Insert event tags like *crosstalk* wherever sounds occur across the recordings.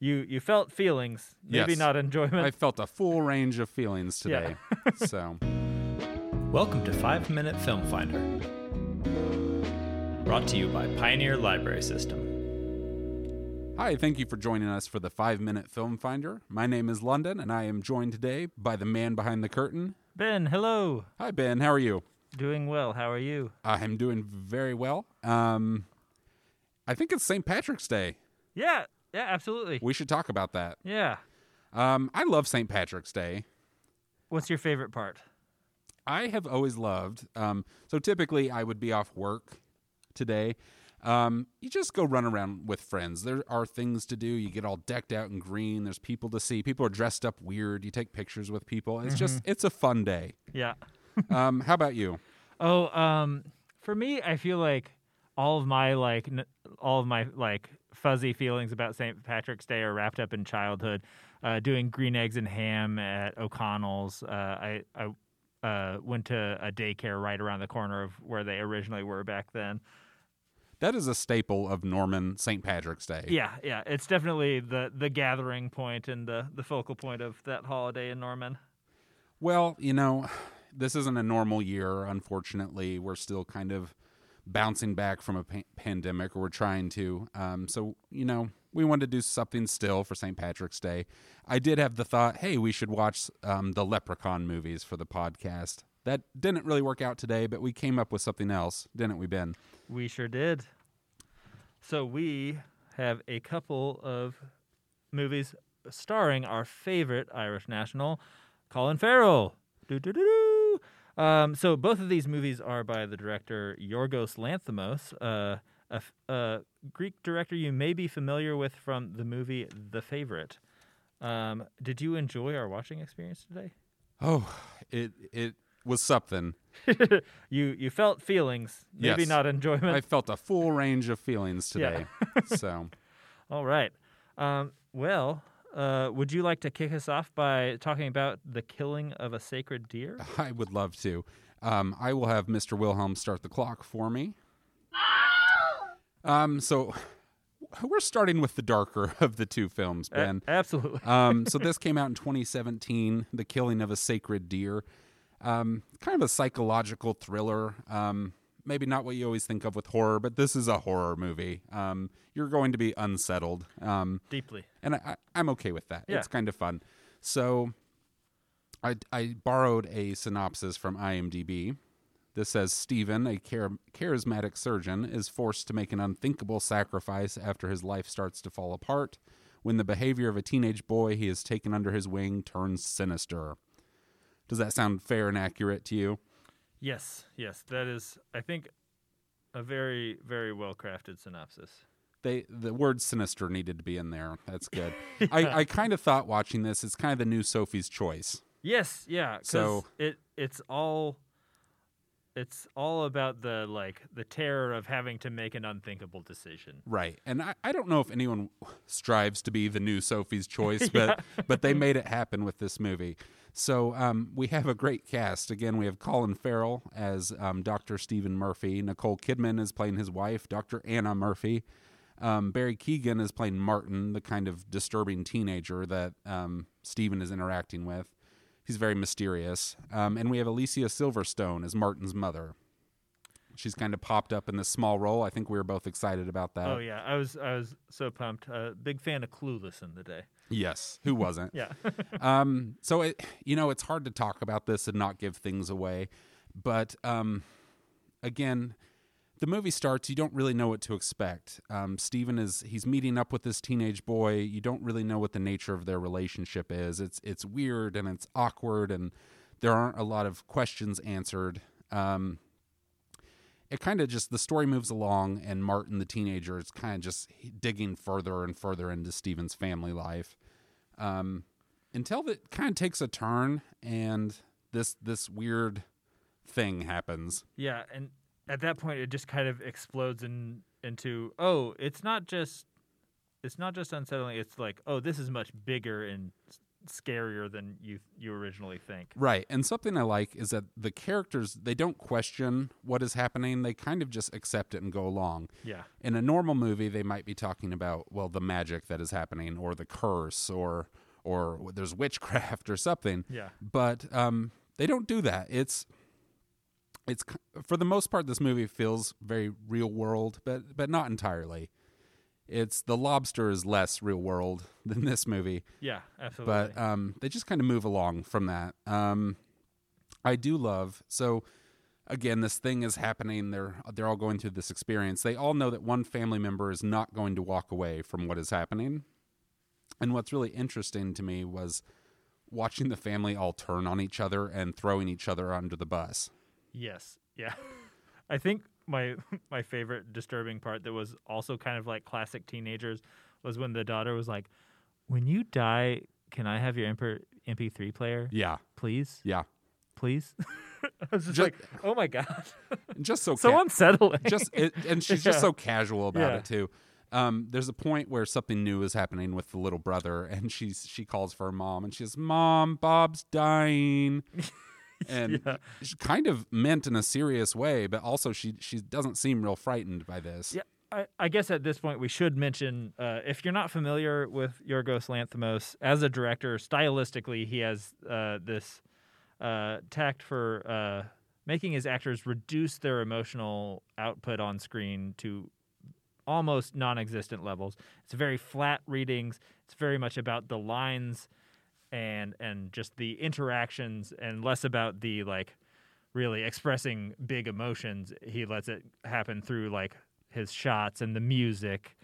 you you felt feelings, maybe Yes. not enjoyment. I felt a full range of feelings today. *laughs* so, Welcome to 5 Minute Film Finder. Brought to you by Pioneer Library System. hi, thank you for joining us for the 5 Minute Film Finder. My name is London, and I am joined today by the man behind the curtain. ben, hello. Hi, Ben. How are you? Doing well. How are you? I'm doing very well. Um, I think it's St. Patrick's Day. Yeah, yeah, absolutely. We should talk about that. Yeah. Um, I love St. Patrick's Day. What's your favorite part? I have always loved. Um, so typically, I would be off work today. Um, you just go run around with friends. There are things to do. You get all decked out in green. There's people to see. People are dressed up weird. You take pictures with people. It's just it's a fun day. Yeah. *laughs* Um, how about you? Oh, um, for me, I feel like all of my like n- all of my like fuzzy feelings about St. Patrick's Day are wrapped up in childhood. Uh, doing green eggs and ham at O'Connell's. Uh, I I uh, went to a daycare right around the corner of where they originally were back then. That is a staple of Norman St. Patrick's Day. Yeah, yeah, it's definitely the the gathering point and the the focal point of that holiday in Norman. Well, you know, this isn't a normal year. Unfortunately, we're still kind of bouncing back from a pa- pandemic, or we're trying to. Um, so, you know, we wanted to do something still for St. Patrick's Day. I did have the thought, hey, we should watch um, the Leprechaun movies for the podcast. That didn't really work out today, but we came up with something else, didn't we, Ben? We sure did. So we have a couple of movies starring our favorite Irish national, Colin Farrell. Doo-doo-doo-doo. Um, so both of these movies are by the director Yorgos Lanthimos, uh, a, f- a Greek director you may be familiar with from the movie The Favorite. Um, did you enjoy our watching experience today? Oh, it it was something. *laughs* You you felt feelings, maybe Yes. not enjoyment. I felt a full range of feelings today. *laughs* so, All right. Um, well, uh, would you like to kick us off by talking about the killing of a sacred deer? *laughs* I would love to. Um, I will have Mr. Wilhelm start the clock for me. *laughs* Um, so we're starting with the darker *laughs* of the two films, A- Ben. absolutely. Um, so this came out in 2017, The Killing of a Sacred Deer. Um, kind of a psychological thriller. Um, maybe not what you always think of with horror, but this is a horror movie. Um, you're going to be unsettled. Um, Deeply. and I, I'm okay with that. Yeah. It's kind of fun. So, I I borrowed a synopsis from IMDb. This says Stephen, a char- charismatic surgeon, is forced to make an unthinkable sacrifice after his life starts to fall apart. When the behavior of a teenage boy he has taken under his wing turns sinister. Does that sound fair and accurate to you? Yes, yes. That is, I think, a very, very well crafted synopsis. They the word sinister needed to be in there. That's good. *laughs* I, I kind of thought watching this, it's kind of the new Sophie's Choice. Yes, yeah. So- it it's all it's all about the like the terror of having to make an unthinkable decision. Right. And I, I don't know if anyone strives to be the new Sophie's *laughs* Choice, but but they made it happen with this movie. So um, we have a great cast. Again, we have Colin Farrell as um, Dr. Stephen Murphy. Nicole Kidman is playing his wife, Dr. Anna Murphy. Um, Barry Keoghan is playing Martin, the kind of disturbing teenager that um, Stephen is interacting with. He's very mysterious. Um, and we have Alicia Silverstone as Martin's mother. She's kind of popped up in this small role. I think we were both excited about that. oh yeah, I was I was so pumped. Uh, big fan of Clueless in the day. Yes, who wasn't? *laughs* Yeah. *laughs* um, so it, you know, it's hard to talk about this and not give things away, but um, again, the movie starts. You don't really know what to expect. Um, Stephen is he's meeting up with this teenage boy. You don't really know what the nature of their relationship is. It's it's weird and it's awkward, and there aren't a lot of questions answered. Um, it kind of just the story moves along, and Martin, the teenager, is kind of just digging further and further into Stephen's family life um, until it kind of takes a turn and this this weird thing happens. Yeah, and at that point, it just kind of explodes in, into oh, it's not just it's not just unsettling. It's like oh, this is much bigger and scarier than you you originally think. Right. And something I like is that the characters they don't question what is happening. They kind of just accept it and go along. Yeah. In a normal movie, they might be talking about well the magic that is happening or the curse or or there's witchcraft *laughs* or something. Yeah. But um they don't do that. It's it's for the most part this movie feels very real world, but but not entirely. It's the lobster is less real world *laughs* than this movie Yeah, absolutely. but um, they just kind of move along from that. Um, I do love so. Again, this thing is happening. They're they're all going through this experience. They all know that one family member is not going to walk away from what is happening. And what's really interesting to me was watching the family all turn on each other and throwing each other under the bus. Yes. Yeah. *laughs* I think my *laughs* my favorite disturbing part that was also kind of like classic teenagers was when the daughter was like, "When you die, can I have your MP- MP3 player, Yeah, please? yeah. Please?" *laughs* I was just Ju- like, "Oh my god." Just so so ca- unsettling. just it, and she's just Yeah. so casual about Yeah. it too. Um, there's a point where something new is happening with the little brother, and she's she calls for her mom, and she says, "Mom, Bob's dying," *laughs* and Yeah. she kind of meant in a serious way, but also she she doesn't seem real frightened by this. Yeah, I, I guess at this point we should mention uh, if you're not familiar with Yorgos Lanthimos as a director, stylistically he has uh, this uh, tact for uh, making his actors reduce their emotional output on screen to almost non-existent levels. It's very flat readings. It's very much about the lines and and just the interactions and less about the like really expressing big emotions. He lets it happen through like his shots and the music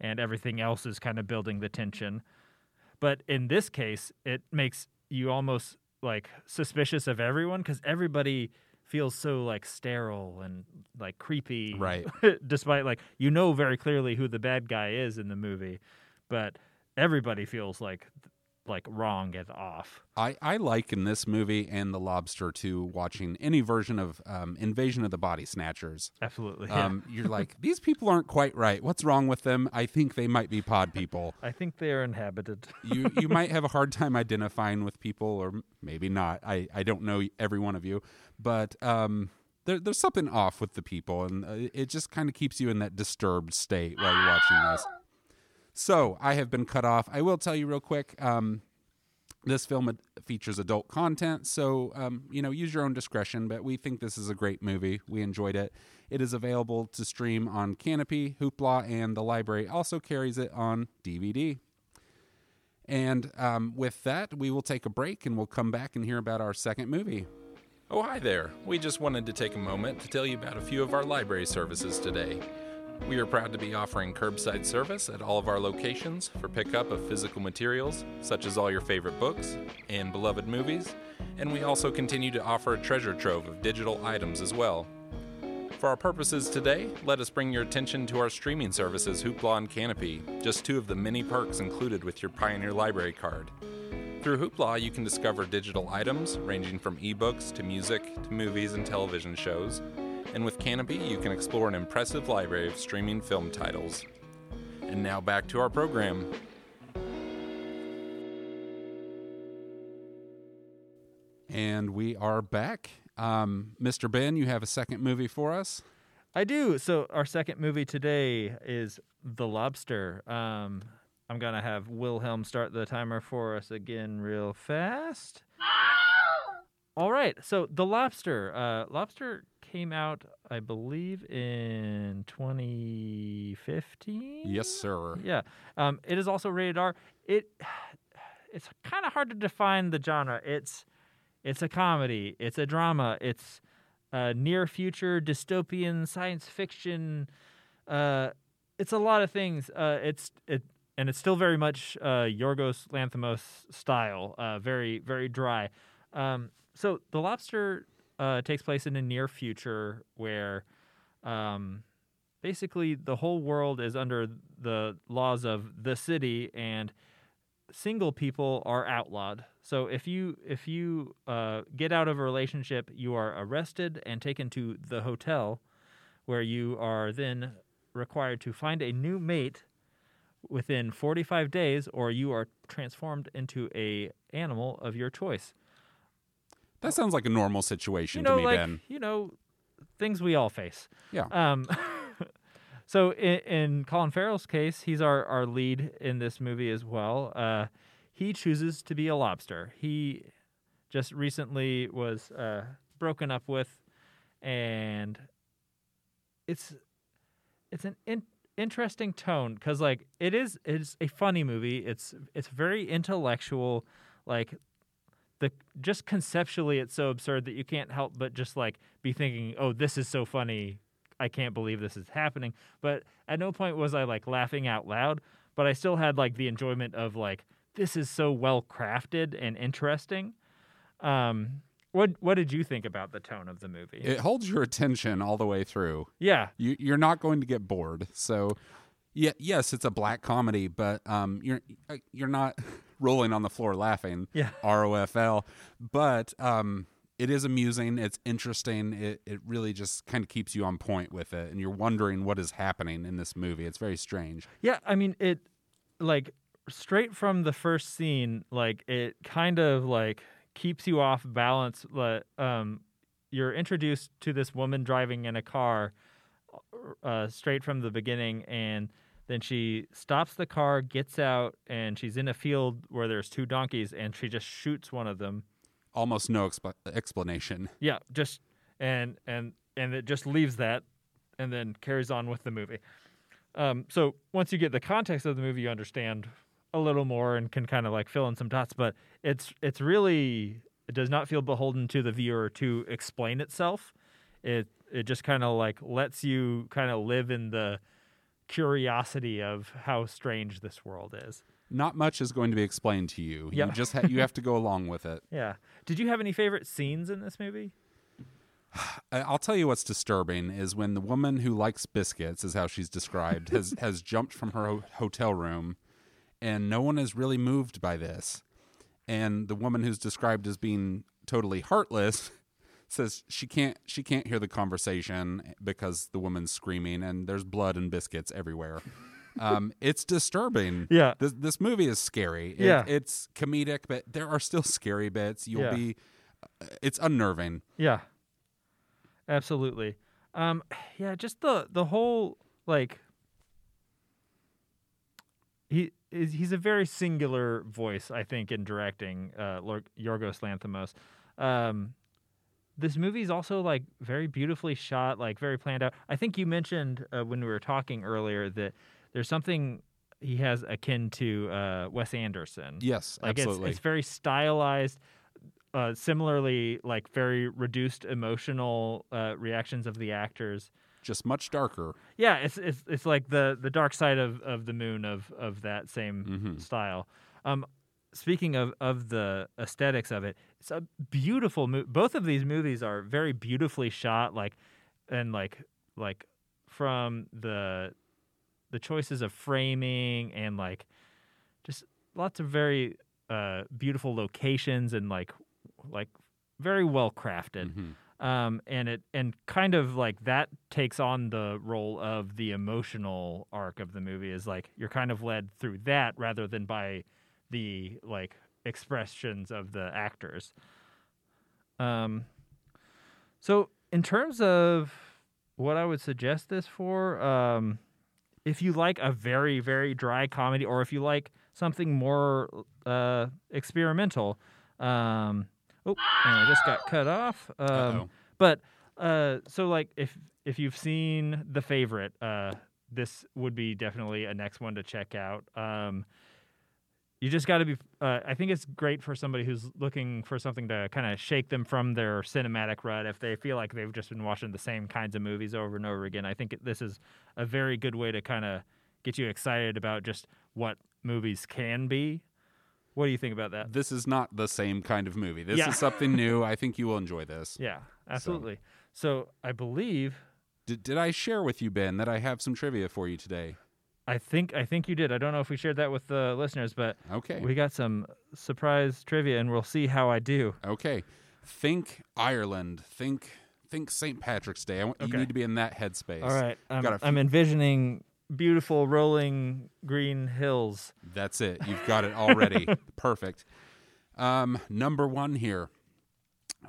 and everything else is kind of building the tension. But in this case, it makes you almost like suspicious of everyone because everybody feels so like sterile and like creepy. Right. *laughs* Despite like you know very clearly who the bad guy is in the movie, but everybody feels like like wrong and off. I, I like in this movie and The Lobster to watching any version of um, Invasion of the Body Snatchers. Absolutely. yeah. Um, *laughs* you're like, these people aren't quite right. What's wrong with them? I think they might be pod people. *laughs* I think they are inhabited. *laughs* you you might have a hard time identifying with people, or maybe not. I, I don't know every one of you, but um, there, there's something off with the people, and uh, it just kind of keeps you in that disturbed state while you're watching this. So I have been cut off. I will tell you real quick. Um, this film features adult content, so um, you know use your own discretion. But we think this is a great movie. We enjoyed it. It is available to stream on Kanopy, Hoopla, and the library also carries it on DVD. And um, with that, we will take a break and we'll come back and hear about our second movie. Oh, hi there. We just wanted to take a moment to tell you about a few of our library services today. We are proud to be offering curbside service at all of our locations for pickup of physical materials, such as all your favorite books and beloved movies, and we also continue to offer a treasure trove of digital items as well. For our purposes today, let us bring your attention to our streaming services Hoopla and Kanopy, just two of the many perks included with your Pioneer Library card. Through Hoopla, you can discover digital items ranging from ebooks to music to movies and television shows. And with Kanopy, you can explore an impressive library of streaming film titles. And now back to our program. And we are back. Um, Mr. Ben, you have a second movie for us? I do. So our second movie today is The Lobster. Um, I'm gonna have Wilhelm start the timer for us again, real fast. All right. So The Lobster. Uh, Lobster came out, I believe, in 2015. Yes, sir. Yeah. Um, it is also rated R. It *sighs* it's kind of hard to define the genre. It's it's a comedy. It's a drama. It's uh, near future dystopian science fiction. Uh, it's a lot of things. Uh, it's it and it's still very much uh, Yorgos Lanthimos style. Uh, very very dry. Um, so the lobster uh, takes place in a near future where um, basically the whole world is under the laws of the city and single people are outlawed so if you if you uh, get out of a relationship you are arrested and taken to the hotel where you are then required to find a new mate within 45 days, or you are transformed into a animal of your choice. That sounds like a normal situation You know, to me, like Ben. you know, things we all face. Yeah. Um, *laughs* so in, in Colin Farrell's case, he's our, our lead in this movie as well. Uh, he chooses to be a lobster. He just recently was uh, broken up with, and it's it's an in, interesting tone because like it is it's a funny movie. It's it's very intellectual, like the just conceptually it's so absurd that you can't help but just like be thinking, "Oh, this is so funny. I can't believe this is happening." But at no point was I like laughing out loud, but I still had like the enjoyment of like this is so well crafted and interesting. Um what what did you think about the tone of the movie? It holds your attention all the way through. yeah. You, you're not going to get bored. So, yeah, yes, it's a black comedy, but um, you're uh, you're not *laughs* rolling on the floor laughing. Yeah. ROFL, but um, it is amusing. It's interesting. It it really just kind of keeps you on point with it, and you're wondering what is happening in this movie. It's very strange. Yeah, I mean it like straight from the first scene, like it kind of like keeps you off balance. But um, you're introduced to this woman driving in a car uh, straight from the beginning, and then she stops the car, gets out, and she's in a field where there's two donkeys, and she just shoots one of them. Almost no expl- explanation. Yeah, just and and and it just leaves that, and then carries on with the movie. Um, so once you get the context of the movie, you understand a little more and can kind of like fill in some dots. But it's it's really it does not feel beholden to the viewer to explain itself. It it just kind of like lets you kind of live in the curiosity of how strange this world is. Not much is going to be explained to you. Yep. You just ha- you have to go *laughs* along with it. Yeah. Did you have any favorite scenes in this movie? *sighs* I'll tell you what's disturbing is when the woman who likes biscuits, is how she's described, has *laughs* has jumped from her ho- hotel room, and no one is really moved by this. And the woman who's described as being totally heartless says she can't she can't hear the conversation because the woman's screaming and there's blood and biscuits everywhere. Um, *laughs* it's disturbing. Yeah. this this movie is scary. It- Yeah. it's comedic, but there are still scary bits. You'll Yeah. be, uh, it's unnerving. Yeah. Absolutely. Um *sighs* yeah, just the the whole like he is he's a very singular voice, I think, in directing uh Yorgos Lanthimos. Um this movie is also like very beautifully shot, like very planned out. I think you mentioned uh, when we were talking earlier that there's something he has akin to uh, Wes Anderson. Yes, Like absolutely. It's, it's very stylized. Uh, similarly, like very reduced emotional uh, reactions of the actors. just much darker. Yeah, it's it's it's like the the dark side of, of the moon of of that same Mhm. style. Um, speaking of of the aesthetics of it, it's a beautiful movie. Both of these movies are very beautifully shot, like and like like from the the choices of framing and like just lots of very uh beautiful locations and like like very well crafted Mhm. um, and it and kind of like that takes on the role of the emotional arc of the movie is like you're kind of led through that rather than by the like expressions of the actors. Um, so in terms of what I would suggest this for, um, if you like a very very dry comedy or if you like something more uh, experimental, um, oh, and I just got cut off. Um, but uh, so like if if you've seen The Favorite, uh, this would be definitely a next one to check out. Um, you just got to be. Uh, I think it's great for somebody who's looking for something to kind of shake them from their cinematic rut. If they feel like they've just been watching the same kinds of movies over and over again, I think this is a very good way to kind of get you excited about just what movies can be. What do you think about that? This is not the same kind of movie. This Yeah. is something *laughs* new. I think you will enjoy this. Yeah, absolutely. So I believe Did, did I share with you, Ben, that I have some trivia for you today? I think I think you did. I don't know if we shared that with the listeners, but Okay. we got some surprise trivia, and we'll see how I do. Okay. Think Ireland. Think think St. Patrick's Day. I want, You need to be in that headspace. All right, I'm, a I'm envisioning beautiful rolling green hills. That's it. You've got it already. *laughs* Perfect. Um, number one here.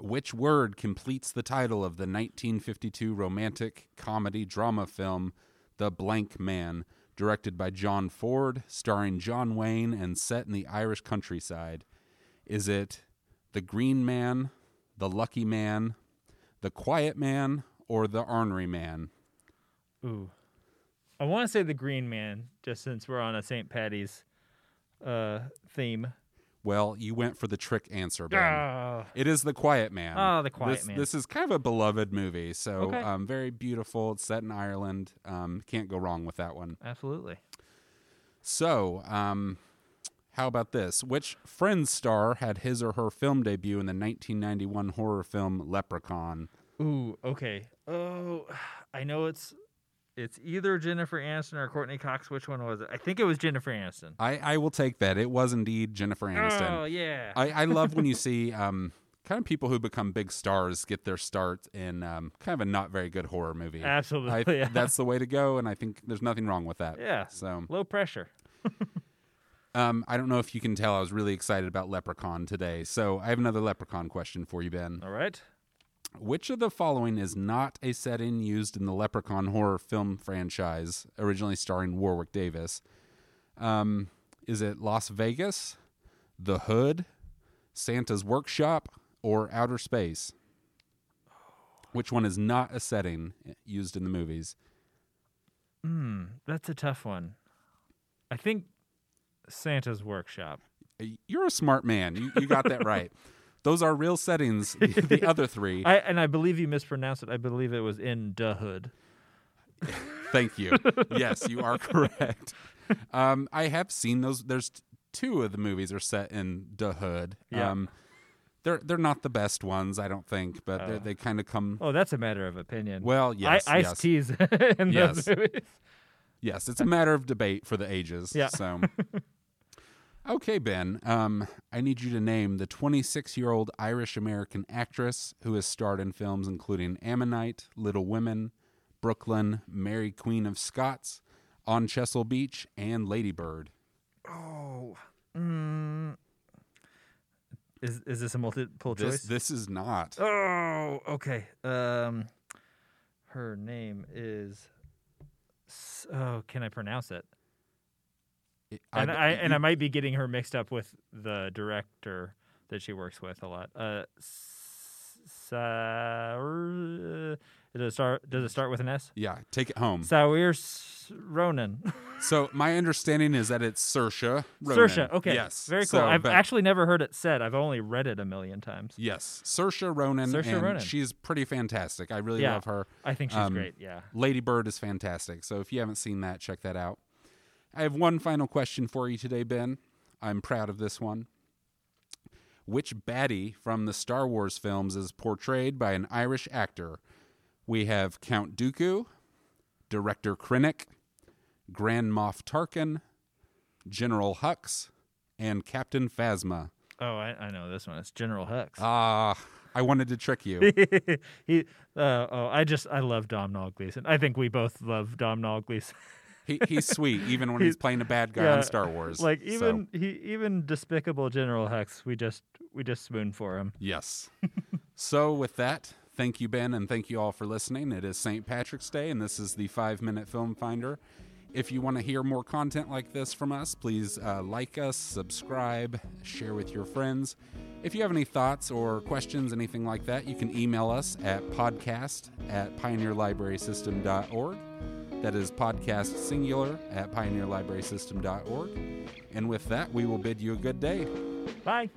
Which word completes the title of the 1952 romantic comedy drama film The Blank Man, directed by John Ford, starring John Wayne, and set in the Irish countryside? Is it The Green Man, The Lucky Man, The Quiet Man, or The Ornery Man? Ooh. I want to say the Green Man, just since we're on a St. Patty's uh, theme. Well, you went for the trick answer, Ben. Ah, It is The Quiet Man. Oh, The Quiet this, Man. This is kind of a beloved movie, so Okay. um, very beautiful. It's set in Ireland. Um, can't go wrong with that one. absolutely. So, um, how about this? Which Friends star had his or her film debut in the 1991 horror film Leprechaun? Ooh, okay. Oh, *sighs* I know it's it's either Jennifer Aniston or Courteney Cox. Which one was it? I think it was Jennifer Aniston. I, I will take that. It was indeed Jennifer Aniston. Oh yeah. I, I love when you *laughs* see um, kind of people who become big stars get their start in um, kind of a not very good horror movie. Absolutely, I, yeah. That's the way to go, and I think there's nothing wrong with that. yeah. So Low pressure. *laughs* Um, I don't know if you can tell I was really excited about Leprechaun today. So I have another Leprechaun question for you, Ben. All right. Which of the following is not a setting used in the Leprechaun horror film franchise, originally starring Warwick Davis? Um, is it Las Vegas, The Hood, Santa's Workshop, or Outer Space? Which one is not a setting used in the movies? Hmm. That's a tough one. I think Santa's workshop. You're a smart man. You, you got that *laughs* right. Those are real settings. The, *laughs* the other three. I and I believe you mispronounced it. I believe it was in the hood. Thank you. yes, you are correct. Um, I have seen those. There's two of the movies are set in the hood. Yeah. Um, they're they're not the best ones, I don't think, but they Oh. they kind of come. Oh, that's a matter of opinion. Well, yes, I, Ice yes, teas *laughs* in Yes. those movies. yes. It's a matter of debate for the ages. Yeah. So, *laughs* okay, Ben. Um, I need you to name the 26 year old Irish American actress who has starred in films including Ammonite, Little Women, Brooklyn, Mary Queen of Scots, On Chesil Beach, and Lady Bird. Oh. Mm. Is is this a multiple This choice? this is not. Oh, okay. Um, her name is. Oh, can I pronounce it? And I, and I might be getting her mixed up with the director that she works with a lot. Uh, S- Sa- does it start? Does it start with an S? yeah, take it home. Sawir Ronan. *laughs* So my understanding is that it's Saoirse Ronan. Saoirse. Okay. Yes. Very cool. So, I've but- actually never heard it said. I've only read it a million times. yes, Saoirse Ronan. Saoirse Ronan. She's pretty fantastic. I really Yeah. love her. I think she's Um, great. Yeah. Lady Bird is fantastic. So if you haven't seen that, check that out. I have one final question for you today, Ben. I'm proud of this one. Which baddie from the Star Wars films is portrayed by an Irish actor? We have Count Dooku, Director Krennic, Grand Moff Tarkin, General Hux, and Captain Phasma. Oh, I, I know this one. It's General Hux. Ah, I wanted to trick you. *laughs* he. Uh, oh, I just I love Domhnall Gleeson. I think we both love Domhnall Gleeson. *laughs* he, he's sweet, even when he's He's- playing a bad guy yeah, on Star Wars. Like So, even he even despicable General Hux, We just we just swoon for him. Yes. *laughs* so, with that, thank you, Ben, and thank you all for listening. It is St. Patrick's Day, and this is the Five Minute Film Finder. If you want to hear more content like this from us, please uh, like us, subscribe, share with your friends. If you have any thoughts or questions, anything like that, you can email us at podcast at pioneerlibrarysystem.org. That is podcast singular at pioneerlibrarysystem.org. And with that, we will bid you a good day. Bye.